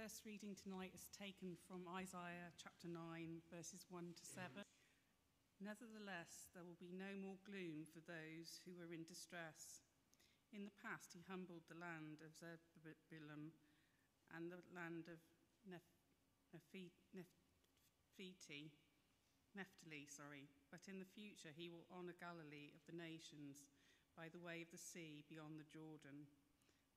first reading tonight is taken from Isaiah chapter 9, verses 1 to 7. Nevertheless, there will be no more gloom for those who are in distress. In the past, he humbled the land of Zebulun and the land of Nephi, Nephiti, Naphtali, sorry. But in the future, he will honor Galilee of the nations by the way of the sea beyond the Jordan.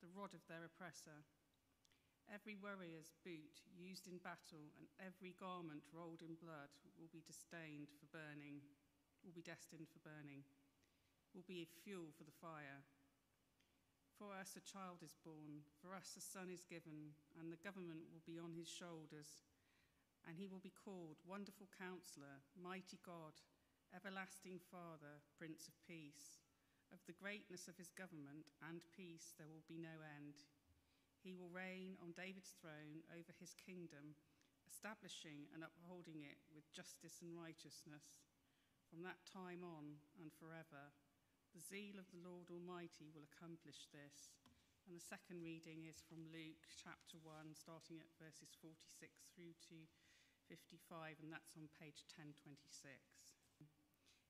the rod of their oppressor. Every warrior's boot used in battle and every garment rolled in blood will be disdained for burning, will be destined for burning, will be fuel for the fire. For us a child is born, for us a son is given, and the government will be on his shoulders. And he will be called Wonderful Counselor, Mighty God, Everlasting Father, Prince of Peace. Of the greatness of his government and peace there will be no end. He will reign on David's throne over his kingdom, establishing and upholding it with justice and righteousness from that time on and forever. The zeal of the Lord Almighty will accomplish this. And the second reading is from Luke chapter 1, starting at verses 46 through to 55, and that's on page 1026.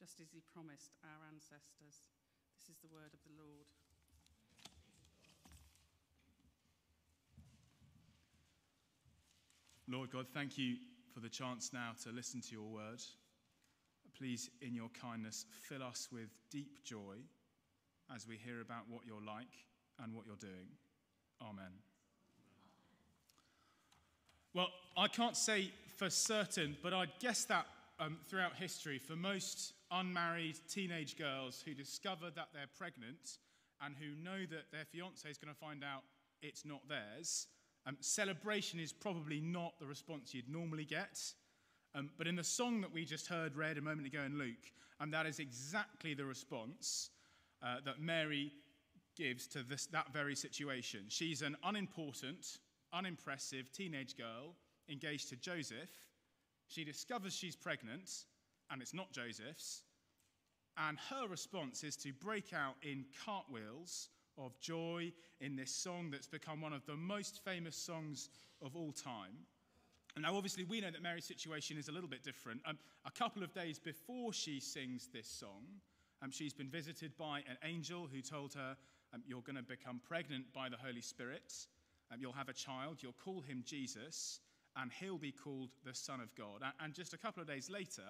just as he promised our ancestors. This is the word of the Lord. Lord God, thank you for the chance now to listen to your word. Please, in your kindness, fill us with deep joy as we hear about what you're like and what you're doing. Amen. Well, I can't say for certain, but I'd guess that um, throughout history, for most unmarried teenage girls who discover that they're pregnant and who know that their fiance is going to find out it's not theirs, um, celebration is probably not the response you'd normally get. Um, but in the song that we just heard read a moment ago in Luke, um, that is exactly the response uh, that Mary gives to this, that very situation. She's an unimportant, unimpressive teenage girl engaged to Joseph. She discovers she's pregnant, and it's not Joseph's. And her response is to break out in cartwheels of joy in this song that's become one of the most famous songs of all time. And now, obviously, we know that Mary's situation is a little bit different. Um, a couple of days before she sings this song, um, she's been visited by an angel who told her, um, You're going to become pregnant by the Holy Spirit. Um, you'll have a child. You'll call him Jesus, and he'll be called the Son of God. And just a couple of days later,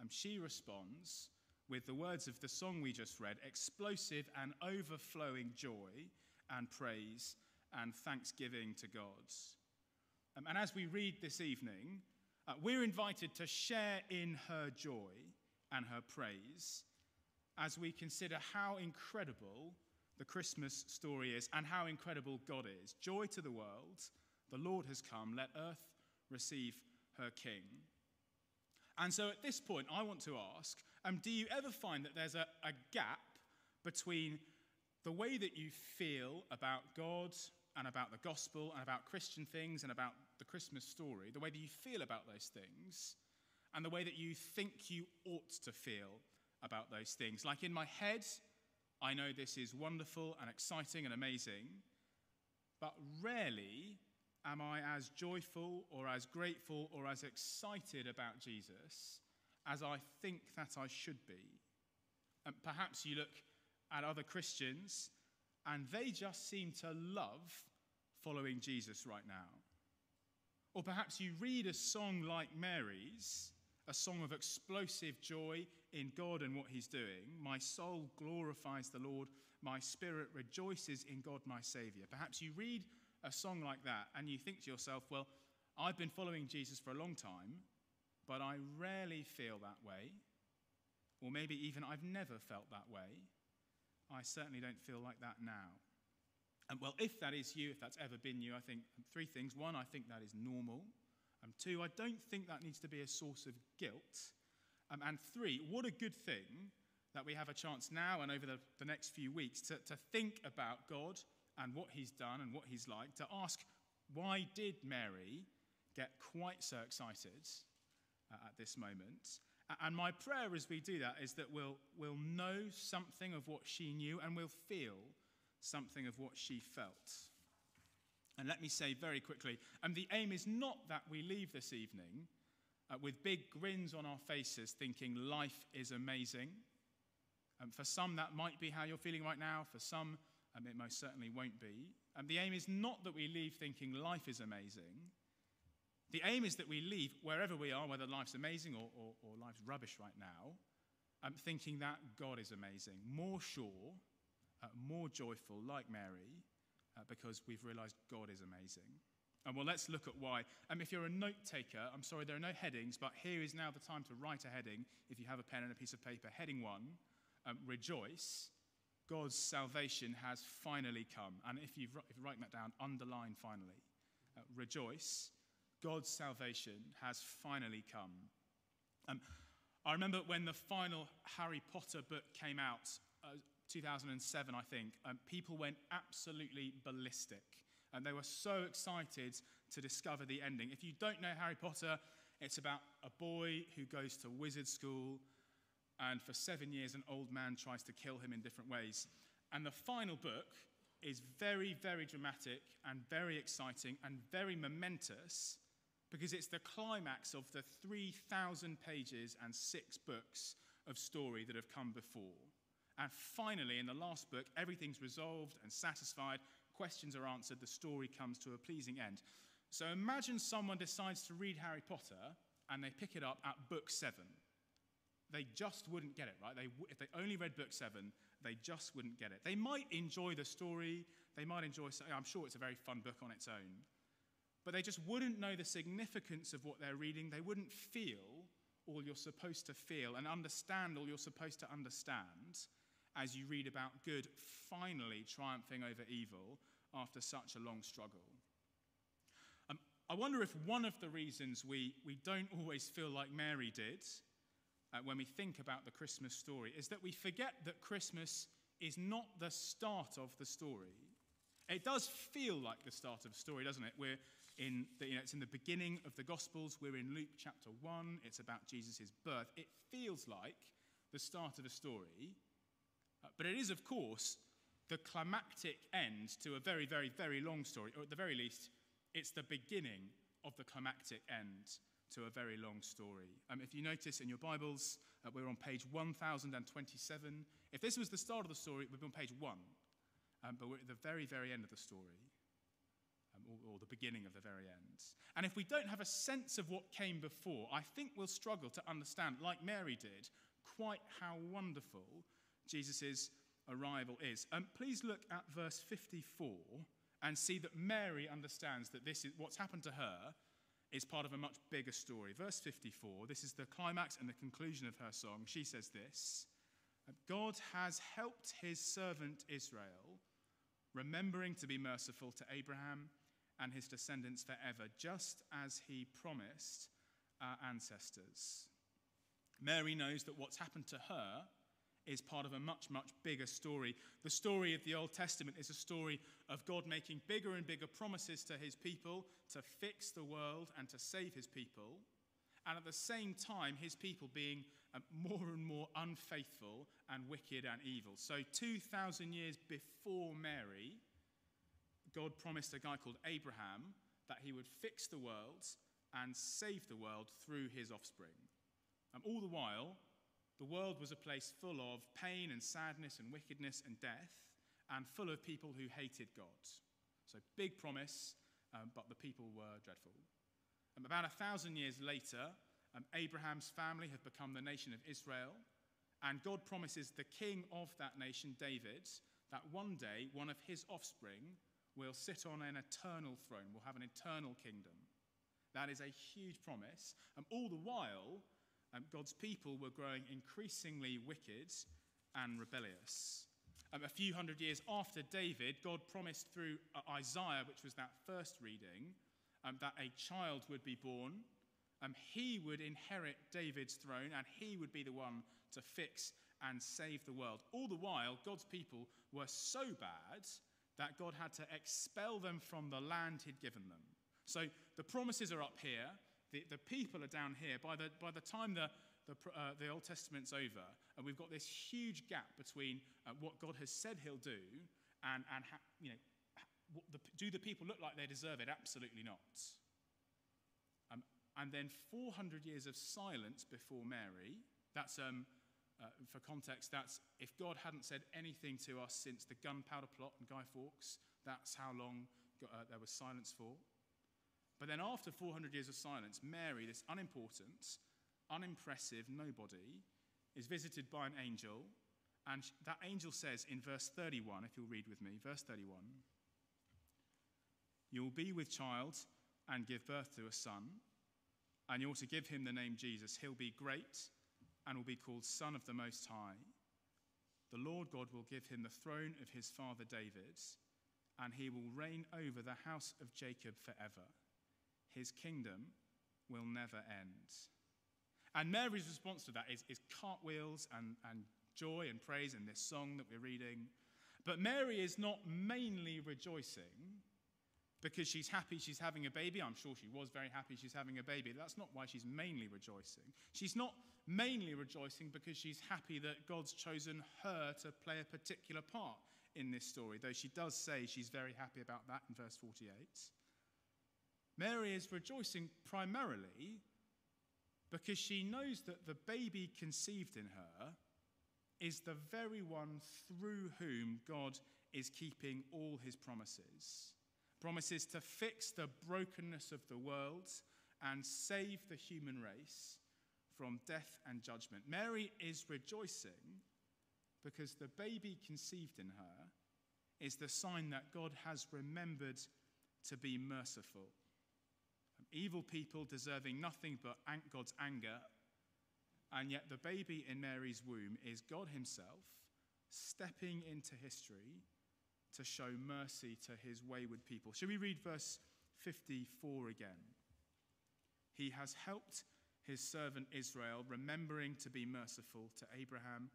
um, she responds with the words of the song we just read explosive and overflowing joy and praise and thanksgiving to God. Um, and as we read this evening, uh, we're invited to share in her joy and her praise as we consider how incredible the Christmas story is and how incredible God is. Joy to the world, the Lord has come, let earth receive her King. And so at this point, I want to ask um, do you ever find that there's a, a gap between the way that you feel about God and about the gospel and about Christian things and about the Christmas story, the way that you feel about those things, and the way that you think you ought to feel about those things. Like in my head, I know this is wonderful and exciting and amazing, but rarely am I as joyful or as grateful or as excited about Jesus as I think that I should be. And perhaps you look at other Christians and they just seem to love following Jesus right now. Or perhaps you read a song like Mary's, a song of explosive joy in God and what He's doing. My soul glorifies the Lord, my spirit rejoices in God my Saviour. Perhaps you read a song like that and you think to yourself, well, I've been following Jesus for a long time, but I rarely feel that way. Or maybe even I've never felt that way. I certainly don't feel like that now. And well, if that is you, if that's ever been you, I think three things. One, I think that is normal. Um, two, I don't think that needs to be a source of guilt. Um, and three, what a good thing that we have a chance now and over the, the next few weeks to, to think about God and what he's done and what he's like, to ask, why did Mary get quite so excited uh, at this moment? And my prayer as we do that is that we'll, we'll know something of what she knew and we'll feel something of what she felt. And let me say very quickly, and the aim is not that we leave this evening uh, with big grins on our faces thinking life is amazing. Um, for some, that might be how you're feeling right now. For some, um, it most certainly won't be. And the aim is not that we leave thinking life is amazing. The aim is that we leave wherever we are, whether life's amazing or, or, or life's rubbish right now, um, thinking that God is amazing, more sure, uh, more joyful, like Mary, uh, because we've realized God is amazing. And well, let's look at why. Um, if you're a note taker, I'm sorry, there are no headings, but here is now the time to write a heading if you have a pen and a piece of paper. Heading one um, Rejoice. God's salvation has finally come. And if, you if writing that down, underline finally. Uh, rejoice. God's salvation has finally come. Um, I remember when the final Harry Potter book came out, uh, 2007, I think, um, people went absolutely ballistic. And they were so excited to discover the ending. If you don't know Harry Potter, it's about a boy who goes to wizard school, and for seven years, an old man tries to kill him in different ways. And the final book is very, very dramatic and very exciting and very momentous because it's the climax of the 3,000 pages and six books of story that have come before. And finally, in the last book, everything's resolved and satisfied, questions are answered, the story comes to a pleasing end. So imagine someone decides to read Harry Potter and they pick it up at book seven. They just wouldn't get it, right? They, if they only read book seven, they just wouldn't get it. They might enjoy the story, they might enjoy, I'm sure it's a very fun book on its own, but they just wouldn't know the significance of what they're reading. They wouldn't feel all you're supposed to feel and understand all you're supposed to understand as you read about good finally triumphing over evil after such a long struggle. Um, I wonder if one of the reasons we, we don't always feel like Mary did uh, when we think about the Christmas story is that we forget that Christmas is not the start of the story. It does feel like the start of the story, doesn't it? We're in the, you know, it's in the beginning of the Gospels. We're in Luke chapter 1. It's about Jesus' birth. It feels like the start of a story, uh, but it is, of course, the climactic end to a very, very, very long story, or at the very least, it's the beginning of the climactic end to a very long story. Um, if you notice in your Bibles, uh, we're on page 1027. If this was the start of the story, we'd be on page 1, um, but we're at the very, very end of the story, um, or, or the beginning of the very end. And if we don't have a sense of what came before, I think we'll struggle to understand, like Mary did, quite how wonderful Jesus' arrival is. Um, please look at verse 54 and see that Mary understands that this is what's happened to her is part of a much bigger story. Verse 54, this is the climax and the conclusion of her song. She says this God has helped his servant Israel, remembering to be merciful to Abraham and his descendants forever, just as he promised our ancestors. Mary knows that what's happened to her is part of a much, much bigger story. The story of the Old Testament is a story of God making bigger and bigger promises to his people to fix the world and to save his people, and at the same time, his people being um, more and more unfaithful and wicked and evil. So, 2,000 years before Mary, God promised a guy called Abraham that he would fix the world and save the world through his offspring. And all the while, the world was a place full of pain and sadness and wickedness and death, and full of people who hated God. So, big promise, um, but the people were dreadful. Um, about a thousand years later, um, Abraham's family have become the nation of Israel, and God promises the king of that nation, David, that one day one of his offspring will sit on an eternal throne, will have an eternal kingdom. That is a huge promise. And all the while, um, God's people were growing increasingly wicked and rebellious. Um, a few hundred years after David, God promised through uh, Isaiah, which was that first reading, um, that a child would be born. Um, he would inherit David's throne and he would be the one to fix and save the world. All the while, God's people were so bad that God had to expel them from the land he'd given them. So the promises are up here, the, the people are down here. By the, by the time the, the, uh, the Old Testament's over, and we've got this huge gap between uh, what God has said he'll do and, and ha, you know, the, do the people look like they deserve it? Absolutely not. Um, and then 400 years of silence before Mary. That's, um, uh, for context, that's if God hadn't said anything to us since the gunpowder plot and Guy Fawkes, that's how long uh, there was silence for. But then, after 400 years of silence, Mary, this unimportant, unimpressive nobody, is visited by an angel. And that angel says in verse 31, if you'll read with me, verse 31, You'll be with child and give birth to a son, and you're to give him the name Jesus. He'll be great and will be called Son of the Most High. The Lord God will give him the throne of his father David, and he will reign over the house of Jacob forever his kingdom will never end. And Mary's response to that is, is cartwheels and, and joy and praise in this song that we're reading. But Mary is not mainly rejoicing because she's happy she's having a baby. I'm sure she was very happy she's having a baby. That's not why she's mainly rejoicing. She's not mainly rejoicing because she's happy that God's chosen her to play a particular part in this story, though she does say she's very happy about that in verse 48. Mary is rejoicing primarily because she knows that the baby conceived in her is the very one through whom God is keeping all his promises. Promises to fix the brokenness of the world and save the human race from death and judgment. Mary is rejoicing because the baby conceived in her is the sign that God has remembered to be merciful evil people deserving nothing but God's anger. And yet, the baby in Mary's womb is God Himself stepping into history to show mercy to His wayward people. Shall we read verse 54 again? He has helped His servant Israel, remembering to be merciful to Abraham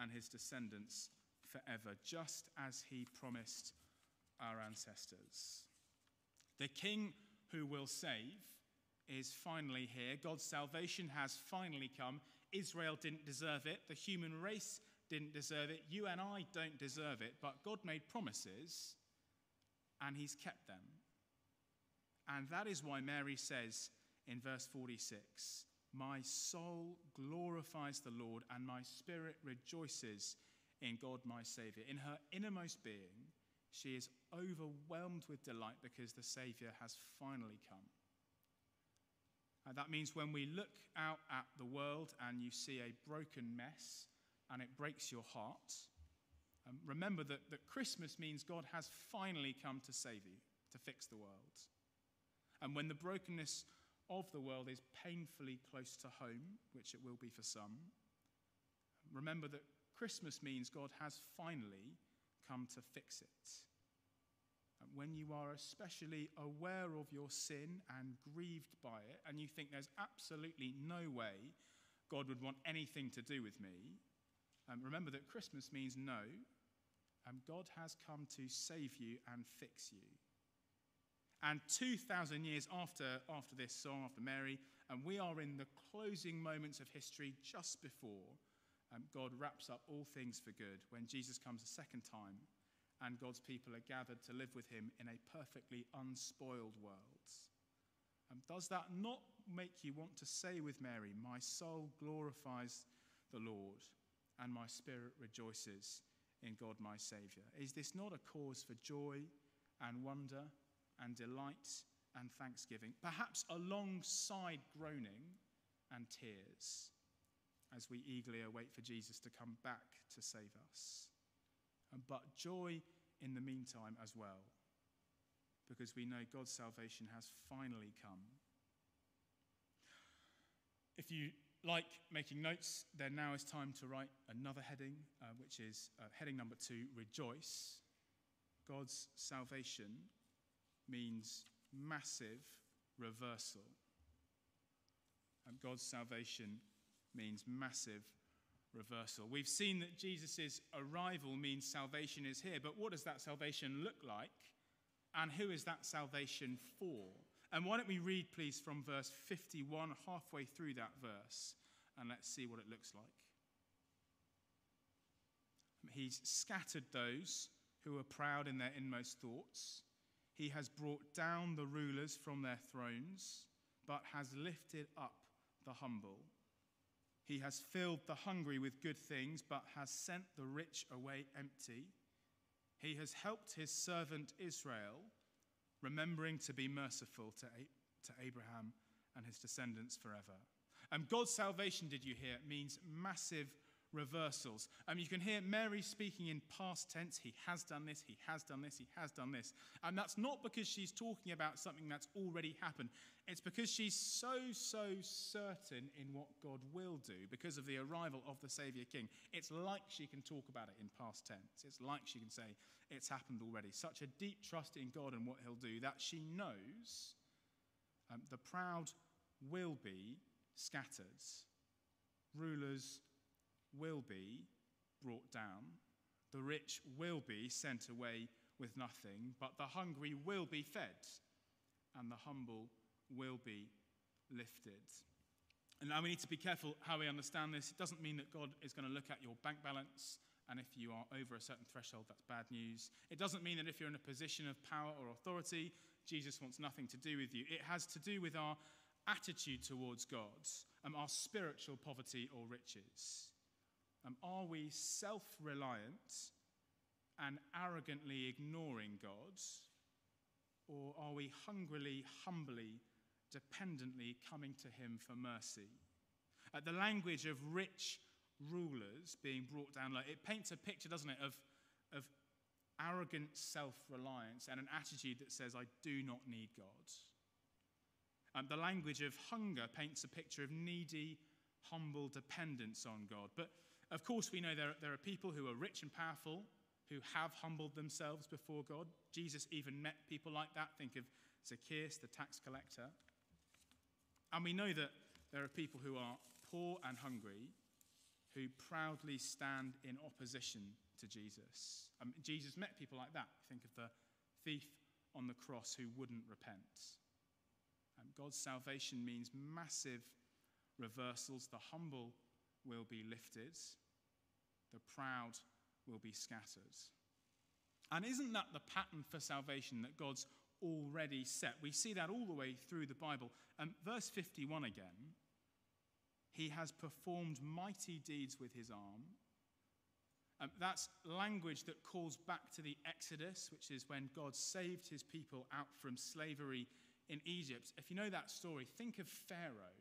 and his descendants forever, just as He promised our ancestors. The King who will save is finally here. God's salvation has finally come. Israel didn't deserve it, the human race didn't deserve it, you and I don't deserve it, but God made promises and He's kept them. And that is why Mary says in verse 46 My soul glorifies the Lord, and my spirit rejoices in God my Saviour. In her innermost being, she is overwhelmed with delight because the Savior has finally come. And that means when we look out at the world and you see a broken mess and it breaks your heart, um, remember that, that Christmas means God has finally come to save you, to fix the world. And when the brokenness of the world is painfully close to home, which it will be for some, remember that Christmas means God has finally come to fix it. And when you are especially aware of your sin and grieved by it, and you think there's absolutely no way God would want anything to do with me, um, remember that Christmas means no, and God has come to save you and fix you. And 2,000 years after, after this song, after Mary, and we are in the closing moments of history just before um, God wraps up all things for good when Jesus comes a second time and God's people are gathered to live with him in a perfectly unspoiled world. And does that not make you want to say with Mary, My soul glorifies the Lord, and my spirit rejoices in God my Saviour? Is this not a cause for joy and wonder and delight and thanksgiving, perhaps alongside groaning and tears as we eagerly await for Jesus to come back to save us. But joy in the meantime as well, because we know God's salvation has finally come. If you like making notes, then now is time to write another heading, uh, which is uh, heading number two Rejoice. God's salvation means massive reversal. And God's salvation means massive reversal. We've seen that Jesus' arrival means salvation is here, but what does that salvation look like? And who is that salvation for? And why don't we read, please, from verse 51, halfway through that verse, and let's see what it looks like. He's scattered those who are proud in their inmost thoughts. He has brought down the rulers from their thrones, but has lifted up the humble. He has filled the hungry with good things, but has sent the rich away empty. He has helped his servant Israel, remembering to be merciful to, to Abraham and his descendants forever. And God's salvation, did you hear, means massive reversals. Um, you can hear Mary speaking in past tense. He has done this, he has done this, he has done this. And that's not because she's talking about something that's already happened. It's because she's so, so certain in what God will do because of the arrival of the Saviour King. It's like she can talk about it in past tense. It's like she can say, it's happened already. Such a deep trust in God and what he'll do that she knows um, the proud will be scattered. Rulers will be brought down, the rich will be sent away with nothing, but the hungry will be fed, and the humble will be lifted. And now we need to be careful how we understand this. It doesn't mean that God is going to look at your bank balance, and if you are over a certain threshold, that's bad news. It doesn't mean that if you're in a position of power or authority, Jesus wants nothing to do with you. It has to do with our attitude towards God, um, our spiritual poverty or riches. Um, are we self reliant and arrogantly ignoring God? Or are we hungrily, humbly, dependently coming to Him for mercy? Uh, the language of rich rulers being brought down, like, it paints a picture, doesn't it, of, of arrogant self reliance and an attitude that says, I do not need God. Um, the language of hunger paints a picture of needy, humble dependence on God. But of course, we know there, there are people who are rich and powerful who have humbled themselves before God. Jesus even met people like that. Think of Zacchaeus, the tax collector. And we know that there are people who are poor and hungry who proudly stand in opposition to Jesus. Um, Jesus met people like that. Think of the thief on the cross who wouldn't repent. Um, God's salvation means massive reversals. The humble will be lifted, the proud will be scattered. And isn't that the pattern for salvation that God's already set? We see that all the way through the Bible. And verse 51 again, he has performed mighty deeds with his arm. Um, that's language that calls back to the Exodus, which is when God saved his people out from slavery in Egypt. If you know that story, think of Pharaoh,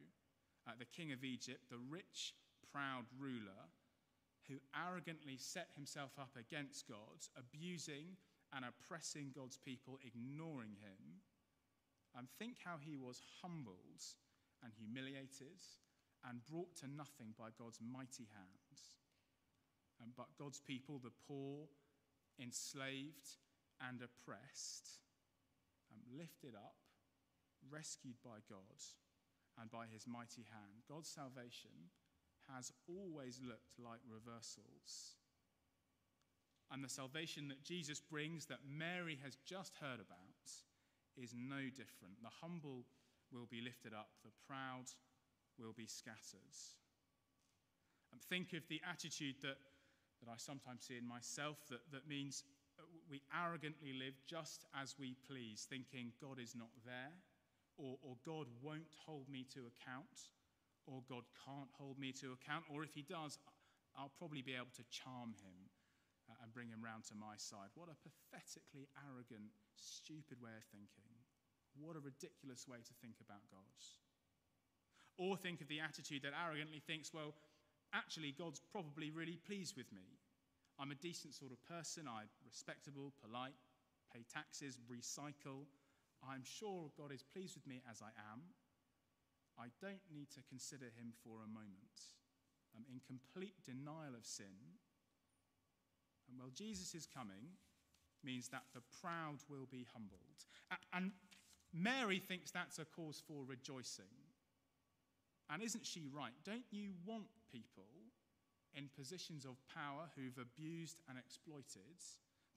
uh, the king of Egypt, the rich, proud ruler who arrogantly set himself up against God, abusing and oppressing God's people, ignoring him. And think how he was humbled and humiliated and brought to nothing by God's mighty hands. But God's people, the poor, enslaved, and oppressed, um, lifted up, rescued by God and by his mighty hand. God's salvation has always looked like reversals. And the salvation that Jesus brings, that Mary has just heard about, is no different. The humble will be lifted up, the proud will be scattered. And think of the attitude that, that I sometimes see in myself that, that means we arrogantly live just as we please, thinking God is not there, or, or God won't hold me to account, or God can't hold me to account, or if he does, I'll probably be able to charm him uh, and bring him round to my side. What a pathetically arrogant, stupid way of thinking. What a ridiculous way to think about God. Or think of the attitude that arrogantly thinks, well, actually, God's probably really pleased with me. I'm a decent sort of person. I'm respectable, polite, pay taxes, recycle. I'm sure God is pleased with me as I am. I don't need to consider him for a moment. I'm in complete denial of sin. And well, Jesus is coming means that the proud will be humbled. And Mary thinks that's a cause for rejoicing. And isn't she right? Don't you want people in positions of power who've abused and exploited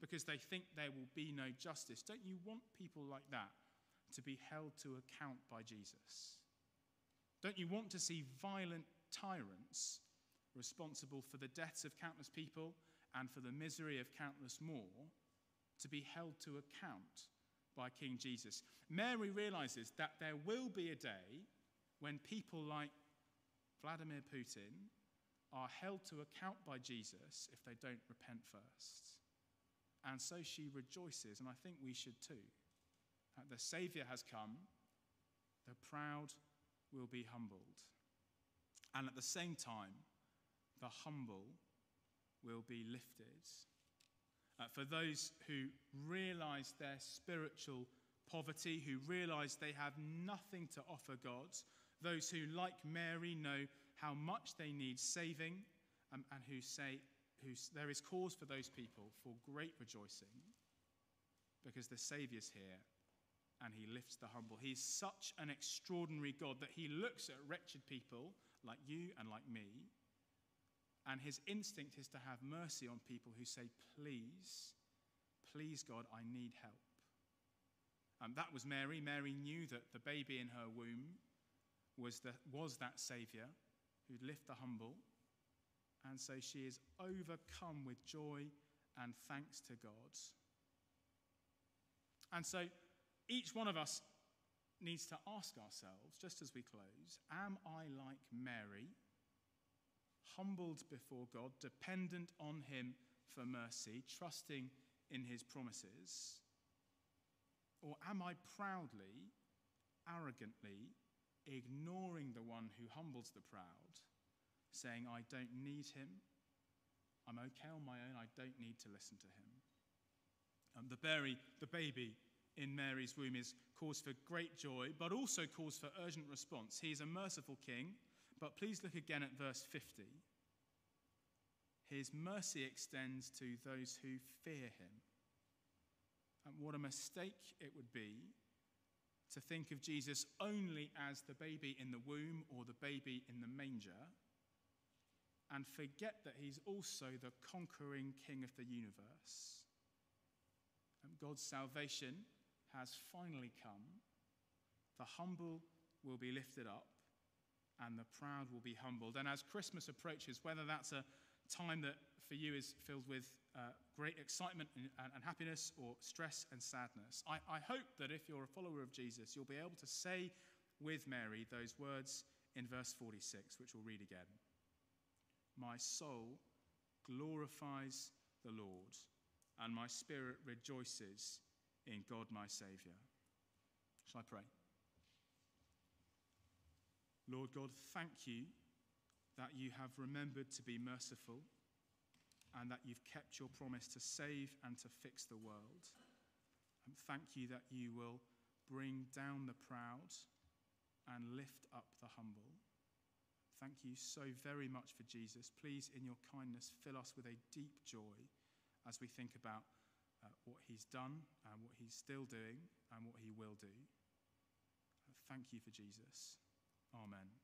because they think there will be no justice? Don't you want people like that to be held to account by Jesus? Don't you want to see violent tyrants responsible for the deaths of countless people and for the misery of countless more to be held to account by King Jesus? Mary realizes that there will be a day when people like Vladimir Putin are held to account by Jesus if they don't repent first. And so she rejoices, and I think we should too. That the Saviour has come, the proud will be humbled. And at the same time, the humble will be lifted. Uh, for those who realize their spiritual poverty, who realize they have nothing to offer God, those who, like Mary, know how much they need saving um, and who say there is cause for those people for great rejoicing because the Saviour's here and he lifts the humble. He's such an extraordinary God that he looks at wretched people like you and like me, and his instinct is to have mercy on people who say, Please, please, God, I need help. And that was Mary. Mary knew that the baby in her womb was, the, was that Saviour who'd lift the humble. And so she is overcome with joy and thanks to God. And so each one of us needs to ask ourselves, just as we close, am I like Mary, humbled before God, dependent on Him for mercy, trusting in His promises? Or am I proudly, arrogantly ignoring the one who humbles the proud, saying, I don't need him. I'm okay on my own. I don't need to listen to him. Um, the, berry, the baby in Mary's womb is cause for great joy, but also cause for urgent response. He is a merciful king, but please look again at verse 50. His mercy extends to those who fear him. And what a mistake it would be to think of Jesus only as the baby in the womb or the baby in the manger and forget that he's also the conquering king of the universe. And God's salvation has finally come. The humble will be lifted up and the proud will be humbled. And as Christmas approaches, whether that's a time that for you is filled with uh, great excitement and, and, happiness or stress and sadness. I, I hope that if you're a follower of Jesus, you'll be able to say with Mary those words in verse 46, which we'll read again My soul glorifies the Lord, and my spirit rejoices in God my Saviour. Shall I pray? Lord God, thank you that you have remembered to be merciful and that you've kept your promise to save and to fix the world. And thank you that you will bring down the proud and lift up the humble. Thank you so very much for Jesus. Please, in your kindness, fill us with a deep joy as we think about uh, what he's done and what he's still doing and what he will do. Uh, thank you for Jesus. Amen.